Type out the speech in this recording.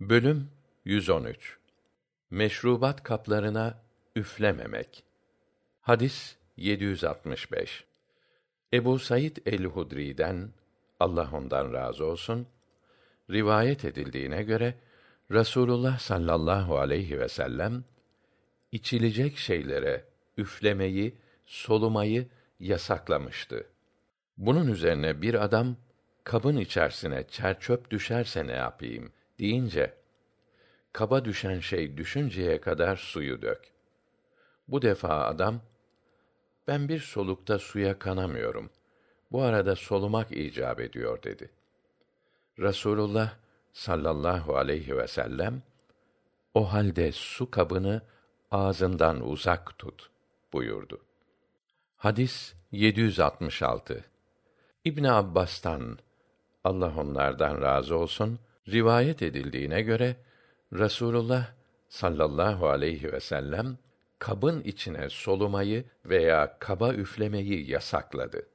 Bölüm 113 Meşrubat kaplarına üflememek. Hadis 765. Ebu Said el-Hudri'den Allah ondan razı olsun rivayet edildiğine göre Rasulullah sallallahu aleyhi ve sellem içilecek şeylere üflemeyi, solumayı yasaklamıştı. Bunun üzerine bir adam kabın içerisine çerçöp düşerse ne yapayım deyince kaba düşen şey düşünceye kadar suyu dök. Bu defa adam ben bir solukta suya kanamıyorum. Bu arada solumak icap ediyor dedi. Rasulullah sallallahu aleyhi ve sellem o halde su kabını ağzından uzak tut buyurdu. Hadis 766. İbn Abbas'tan Allah onlardan razı olsun rivayet edildiğine göre Rasulullah sallallahu aleyhi ve sellem kabın içine solumayı veya kaba üflemeyi yasakladı.